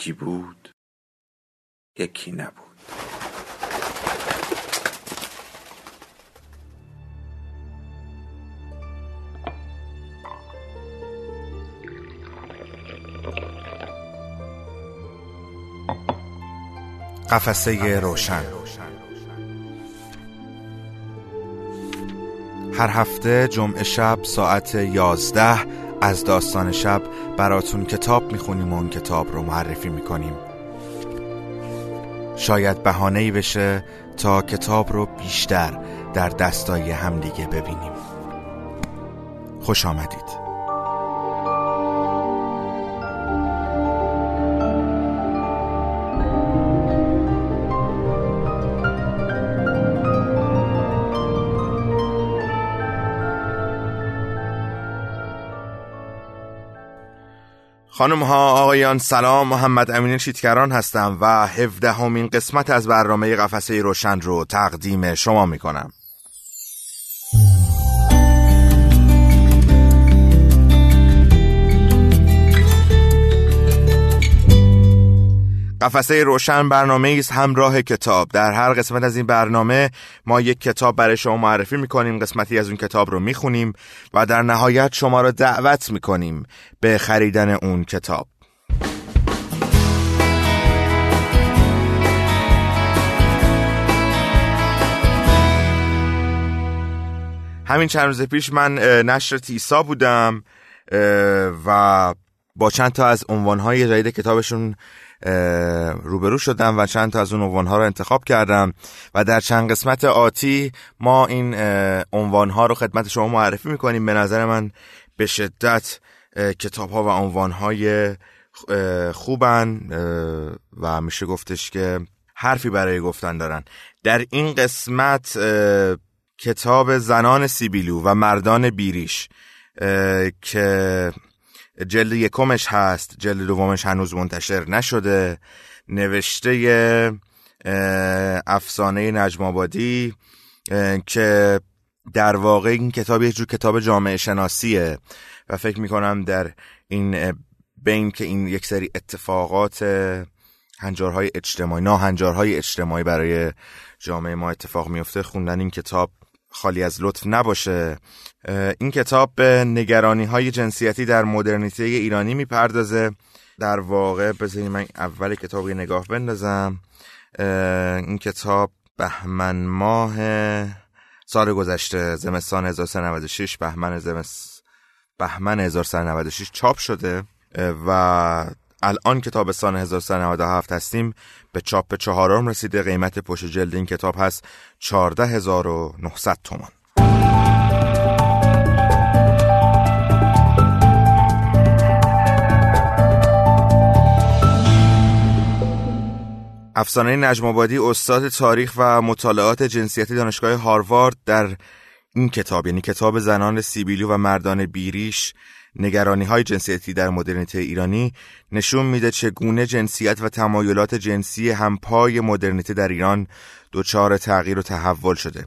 یکی بود یکی نبود. قفسه روشن. هر هفته جمعه شب ساعت یازده از داستان شب براتون کتاب می‌خونیم و اون کتاب رو معرفی می‌کنیم. شاید بهانه بشه تا کتاب رو بیشتر در دستای همدیگه ببینیم. خوش آمدید. خانم ها آقایان سلام. محمد امین شیتکران هستم و هفدهمین قسمت از برنامه قفسه روشن رو تقدیم شما می کنم قفسه روشن برنامه است همراه کتاب. در هر قسمت از این برنامه ما یک کتاب برای شما معرفی می‌کنیم قسمتی از اون کتاب رو می‌خونیم و در نهایت شما را دعوت می‌کنیم به خریدن اون کتاب. همین چند روز پیش من نشر تیسا بودم و با چند تا از عنوانهای جدید کتابشون روبرو شدم و چند تا از اون عنوانها رو انتخاب کردم و در چند قسمت آتی ما این عنوانها رو خدمت شما معرفی می‌کنیم. به نظر من به شدت کتاب ها و عنوانهای خوبن و میشه گفتش که حرفی برای گفتن دارن. در این قسمت کتاب زنان سیبیلو و مردان بیریش که جلد یکمش هست جلد دومش هنوز منتشر نشده. نوشته افسانه نجمابادی که در واقع این کتاب یک جور کتاب جامعه شناسیه و فکر می‌کنم در این بین که این یک سری اتفاقات هنجارهای اجتماعی هنجارهای اجتماعی برای جامعه ما اتفاق میفته خوندن این کتاب خالی از لطف نباشه. این کتاب به نگرانی های جنسیتی در مدرنیته ایرانی می‌پردازه. در واقع بذارید من اول کتاب یه نگاه بندازم. این کتاب بهمن ماه سال گذشته زمستان 1396 بهمن زمس بهمن 1396 چاپ شده. و الان کتاب سال 1397 هستیم. به چاپ چهارم رسیده. قیمت پشت جلد این کتاب هست 14900 تومان. افسانه نجم آبادی استاد تاریخ و مطالعات جنسیتی دانشگاه هاروارد در این کتاب یعنی کتاب زنان سیبیلو و مردان بیریش نگرانی های جنسیتی در مدرنیته ایرانی نشون میده چگونه جنسیت و تمایلات جنسی همپای مدرنیته در ایران دچار تغییر و تحول شده.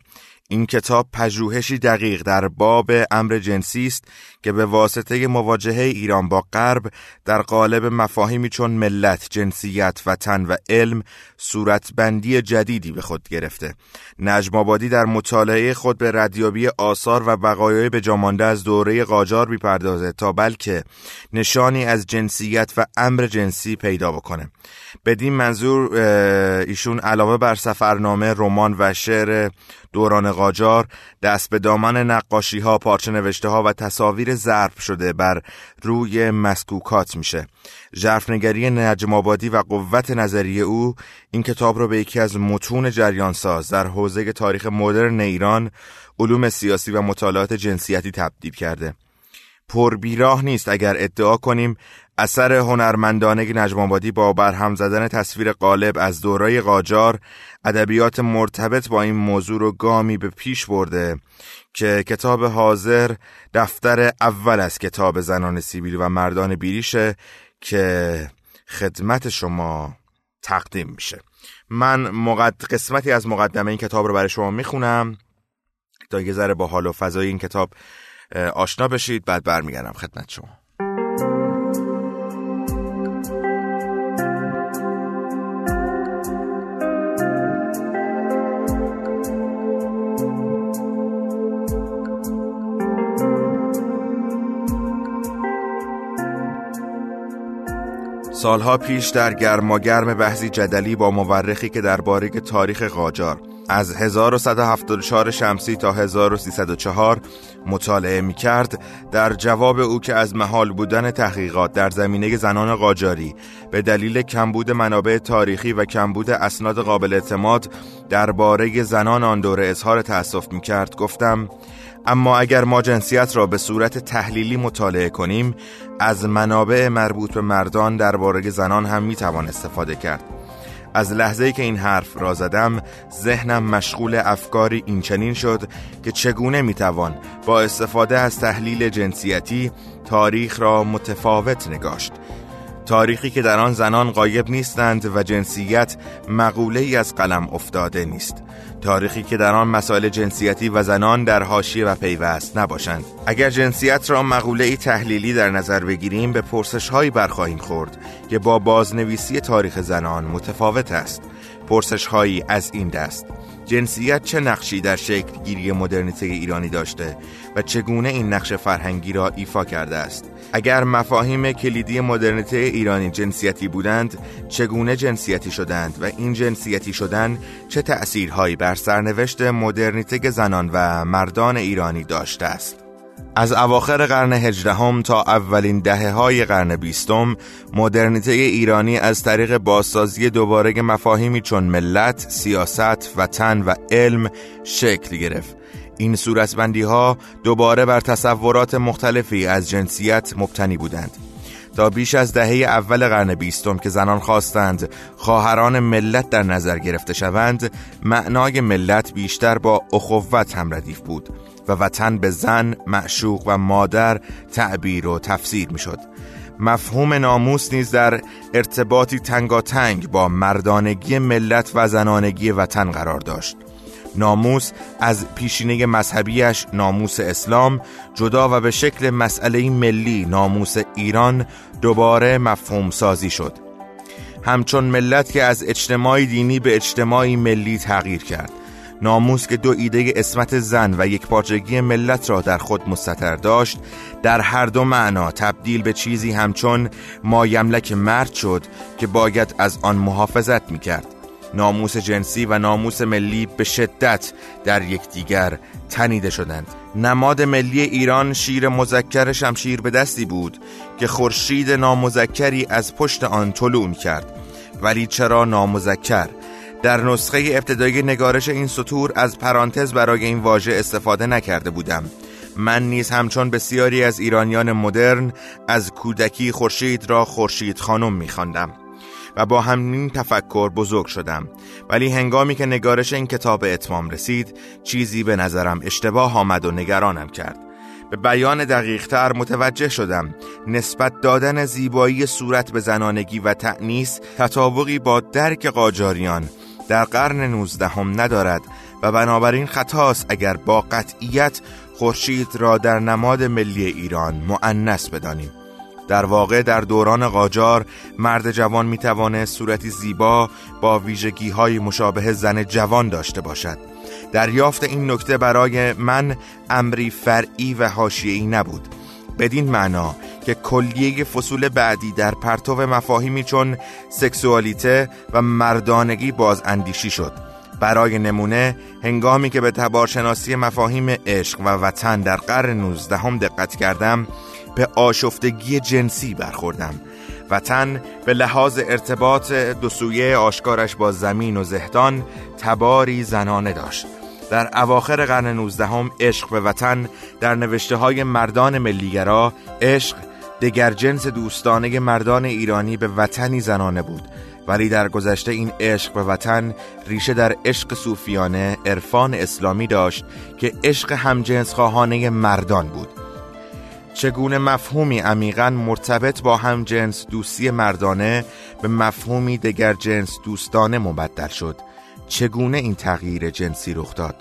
این کتاب پژوهشی دقیق در باب امر جنسی است که به واسطه مواجهه ایران با غرب در قالب مفاهیمی چون ملت، جنسیت، وطن و علم صورتبندی جدیدی به خود گرفته. نجم آبادی در مطالعه خود به ردیابی آثار و بقایای به جامانده از دوره قاجار می‌پردازه تا بلکه نشانی از جنسیت و امر جنسی پیدا بکنه. بدین منظور ایشون علاوه بر سفرنامه، رمان و شعر دوران قاجار دست به دامن نقاشی ها، پارچه نوشته ها و تصاویر ضرب شده بر روی مسکوکات میشه. جرفنگری نجم آبادی و قوت نظریه او این کتاب رو به یکی از متون جریانساز در حوزه تاریخ مدرن ایران علوم سیاسی و مطالعات جنسیتی تبدیل کرده. پربیراه نیست اگر ادعا کنیم اثر هنرمندانه نجمابادی با برهم زدن تصویر قالب از دوره قاجار ادبیات مرتبط با این موضوع رو گامی به پیش برده که کتاب حاضر دفتر اول از کتاب زنان سیبیل و مردان بیریشه که خدمت شما تقدیم میشه. من مقد... قسمتی از مقدمه این کتاب رو برای شما می‌خونم. تا یه ذره با حال و فضای این کتاب آشنا بشید بعد برمیگردم خدمت شما. سالها پیش در گرماگرم بحثی جدلی با مورخی که درباره تاریخ قاجار از 1174 شمسی تا 1304 مطالعه می کرد در جواب او که از محال بودن تحقیقات در زمینه زنان قاجاری به دلیل کمبود منابع تاریخی و کمبود اسناد قابل اعتماد درباره زنان آن دوره اظهار تأسف می کرد گفتم اما اگر ما جنسیت را به صورت تحلیلی مطالعه کنیم از منابع مربوط به مردان درباره زنان هم می‌توان استفاده کرد. از لحظه که این حرف را زدم ذهنم مشغول افکاری اینچنین شد که چگونه می‌توان با استفاده از تحلیل جنسیتی تاریخ را متفاوت نگاشت. تاریخی که در آن زنان قایب نیستند و جنسیت مقوله ای از قلم افتاده نیست. تاریخی که در آن مسائل جنسیتی و زنان در حاشیه و پیوست نباشند. اگر جنسیت را مقوله ای تحلیلی در نظر بگیریم به پرسش هایی برخواهیم خورد که با بازنویسی تاریخ زنان متفاوت است. پرسش هایی از این دست. جنسیت چه نقشی در شکل گیری مدرنیته ایرانی داشته و چگونه این نقش فرهنگی را ایفا کرده است؟ اگر مفاهیم کلیدی مدرنیته ایرانی جنسیتی بودند چگونه جنسیتی شدند و این جنسیتی شدن چه تأثیرهایی بر سرنوشت مدرنیته زنان و مردان ایرانی داشته است؟ از اواخر قرن هجدهم تا اولین دهه های قرن بیستم مدرنیته ایرانی از طریق بازسازی دوباره مفاهیمی چون ملت، سیاست، وطن و علم شکل گرفت. این صورتبندی ها دوباره بر تصورات مختلفی از جنسیت مبتنی بودند. تا بیش از دهه اول قرن بیستم که زنان خواستند خواهران ملت در نظر گرفته شوند معنای ملت بیشتر با اخوت هم ردیف بود. و وطن به زن، معشوق و مادر تعبیر و تفسیر می شد مفهوم ناموس نیز در ارتباطی تنگاتنگ با مردانگی ملت و زنانگی وطن قرار داشت. ناموس از پیشینه مذهبیش ناموس اسلام جدا و به شکل مسئله ملی ناموس ایران دوباره مفهوم سازی شد. همچون ملت که از اجتماعی دینی به اجتماعی ملی تغییر کرد. ناموس که دو ایده اسمت زن و یک پارچگی ملت را در خود مستطر داشت در هر دو معنا تبدیل به چیزی همچون مایملک مرد شد که باید از آن محافظت می کرد ناموس جنسی و ناموس ملی به شدت در یکدیگر تنیده شدند. نماد ملی ایران شیر مذکر شمشیر به دستی بود که خورشید نامذکری از پشت آن طلوع کرد ولی چرا نامذکر؟ در نسخه ابتدایی نگارش این سطور از پرانتز برای این واژه استفاده نکرده بودم. من نیز همچون بسیاری از ایرانیان مدرن از کودکی خورشید را خورشید خانم میخواندم و با همین تفکر بزرگ شدم. ولی هنگامی که نگارش این کتاب اتمام رسید چیزی به نظرم اشتباه آمد و نگرانم کرد. به بیان دقیقتر متوجه شدم. نسبت دادن زیبایی صورت به زنانگی و تعنیس تطابقی با درک قاجاریان در قرن نوزدهم ندارد و بنابراین خطاست اگر با قطعیت خورشید را در نماد ملی ایران معنس بدانیم. در واقع در دوران قاجار مرد جوان می توانست صورتی زیبا با ویژگی های مشابه زن جوان داشته باشد. دریافت این نکته برای من امری فرعی و حاشیه‌ای نبود. بدین معنا که کلیه فصول بعدی در پرتو مفاهیمی چون سکسوالیته و مردانگی باز اندیشی شد. برای نمونه هنگامی که به تبارشناسی مفاهیم عشق و وطن در قرن 19 هم دقت کردم به آشفتگی جنسی برخوردم. وطن به لحاظ ارتباط دو سویه آشکارش با زمین و زهدان تباری زنانه داشت. در اواخر قرن 19 هم عشق به وطن در نوشته های مردان ملیگرا عشق دگر جنس دوستانه مردان ایرانی به وطنی زنانه بود. ولی در گذشته این عشق به وطن ریشه در عشق صوفیانه عرفان اسلامی داشت که عشق همجنس خواهانه مردان بود. چگونه مفهومی عمیقا مرتبط با هم جنس دوستی مردانه به مفهومی دگر جنس دوستانه مبدل شد؟ چگونه این تغییر جنسی رخ داد؟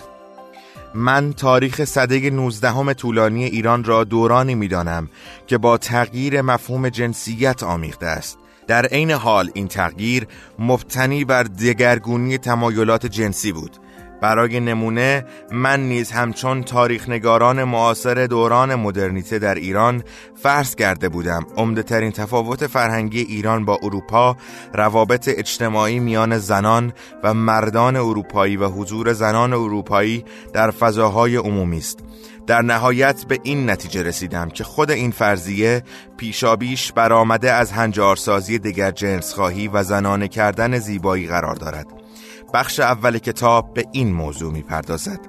من تاریخ صده 19 طولانی ایران را دورانی می‌دانم که با تغییر مفهوم جنسیت آمیخته است. در عین حال این تغییر مبتنی بر دگرگونی تمایلات جنسی بود. برای نمونه من نیز همچون تاریخ نگاران معاصر دوران مدرنیته در ایران فرض کرده بودم. عمده ترین تفاوت فرهنگی ایران با اروپا روابط اجتماعی میان زنان و مردان اروپایی و حضور زنان اروپایی در فضاهای عمومی است. در نهایت به این نتیجه رسیدم که خود این فرضیه پیشابیش برآمده از هنجارسازی دیگر جنس خواهی و زنانه کردن زیبایی قرار دارد. بخش اول کتاب به این موضوع می پردازد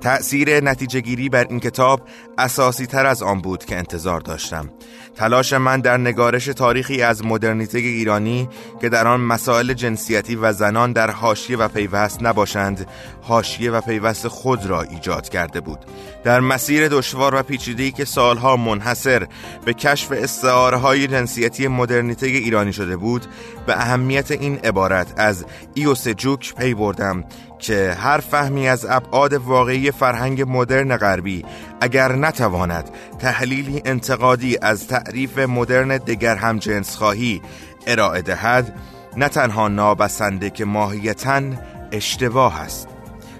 تأثیر نتیجه گیری بر این کتاب اساسی تر از آن بود که انتظار داشتم. تلاش من در نگارش تاریخی از مدرنیته ایرانی که در آن مسائل جنسیتی و زنان در حاشیه و پیوست نباشند حاشیه و پیوست خود را ایجاد کرده بود. در مسیر دشوار و پیچیده‌ای که سالها منحصر به کشف استعاره های جنسیتی مدرنیته ایرانی شده بود به اهمیت این عبارت از ایوس جوک پی بردم که هر فهمی از ابعاد واقعی فرهنگ مدرن غربی اگر نتواند تحلیلی انتقادی از تعریف مدرن دگر هم جنس خواهی ارائه دهد نه تنها نابسنده که ماهیتا اشتباه است.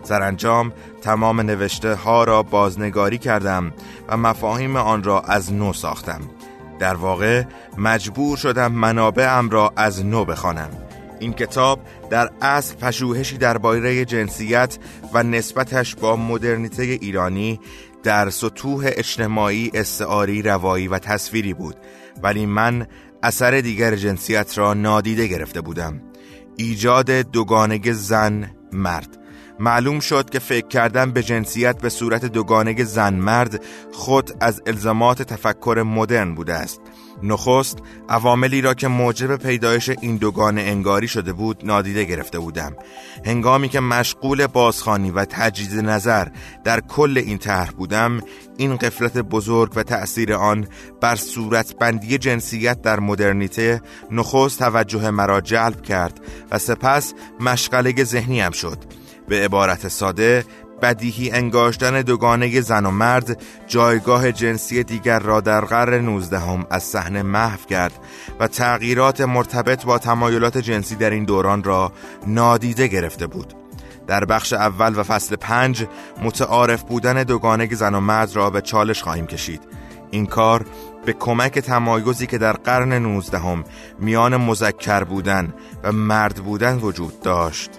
سرانجام تمام نوشته ها را بازنگاری کردم و مفاهیم آن را از نو ساختم. در واقع مجبور شدم منابعم را از نو بخوانم. این کتاب در اصل پژوهشی درباره جنسیت و نسبتش با مدرنیته ایرانی در سطوح اجتماعی استعاری روایی و تصویری بود. ولی من اثر دیگر جنسیت را نادیده گرفته بودم. ایجاد دوگانه زن مرد. معلوم شد که فکر کردن به جنسیت به صورت دوگانه زن مرد خود از الزامات تفکر مدرن بوده است. نخست عواملی را که موجب پیدایش این دوگان انگاری شده بود نادیده گرفته بودم. هنگامی که مشغول بازخانی و تجدید نظر در کل این طرح بودم این قفلت بزرگ و تأثیر آن بر صورت بندی جنسیت در مدرنیته نخست توجه مرا جلب کرد و سپس مشغله ذهنیم شد. به عبارت ساده بدیهی انگاشتن دوگانه زن و مرد جایگاه جنسی دیگر را در قرن 19 هم از صحنه محو کرد و تغییرات مرتبط با تمایلات جنسی در این دوران را نادیده گرفته بود. در بخش اول و فصل پنج متعارف بودن دوگانه زن و مرد را به چالش خواهیم کشید. این کار به کمک تمایزی که در قرن 19 هم میان مذکر بودن و مرد بودن وجود داشت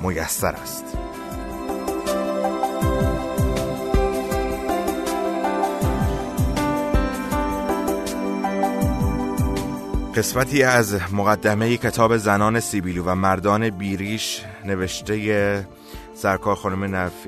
میسر است. قسمتی از مقدمه کتاب زنان سیبیلو و مردان بیریش نوشته سرکار خانم نف...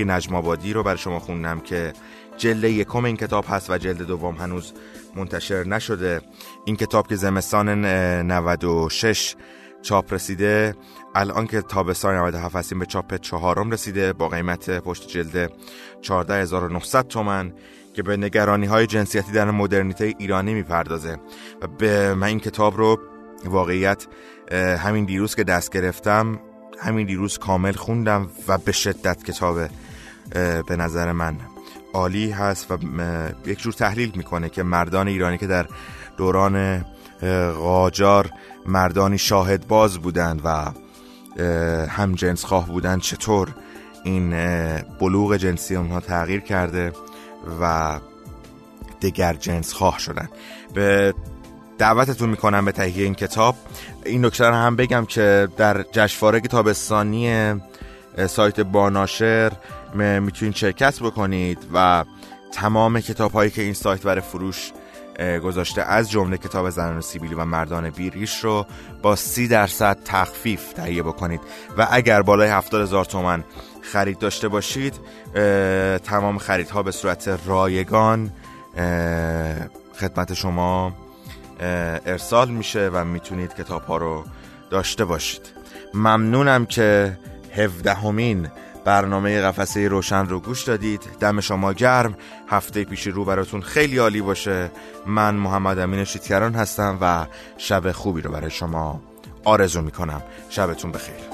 نجمابادی رو برای شما خوندم که جلد یکم این کتاب هست و جلد دوم هنوز منتشر نشده. این کتاب که زمستان 96 چاپ رسیده الان که تابستان 97 هستیم به چاپ چهارم رسیده با قیمت پشت جلد 14900 تومن. که به نگرانی های جنسیتی در مدرنیته ایرانی می‌پردازه. و به من این کتاب رو واقعیت همین دیروز که دست گرفتم همین دیروز کامل خوندم و به شدت کتاب به نظر من عالی هست و یک جور تحلیل می‌کنه که مردان ایرانی که در دوران قاجار مردانی شاهد باز بودند و هم جنس خواه بودند چطور این بلوغ جنسی اونها تغییر کرده؟ و دگر جنس خواه شدن. به دعوتتون می‌کنم به تهیه این کتاب. این نکته هم بگم که در جشنواره تابستانی سایت باناشر می‌تونید شرکت بکنید و تمام کتاب هایی که این سایت برای فروش گذاشته از جمله کتاب زنان سیبیلی و مردان بیریش رو با سی درصد تخفیف تهیه بکنید. و اگر بالای هفتاد هزار تومن خرید داشته باشید تمام خریدها به صورت رایگان خدمت شما ارسال میشه و می‌تونید کتاب ها رو داشته باشید. ممنونم که هفدهمین برنامه قفسه روشن رو گوش دادید. دم شما گرم. هفته پیشی رو براتون خیلی عالی باشه. من محمد امین شیتگران هستم و شب خوبی رو برای شما آرزو می‌کنم. شبتون بخیر.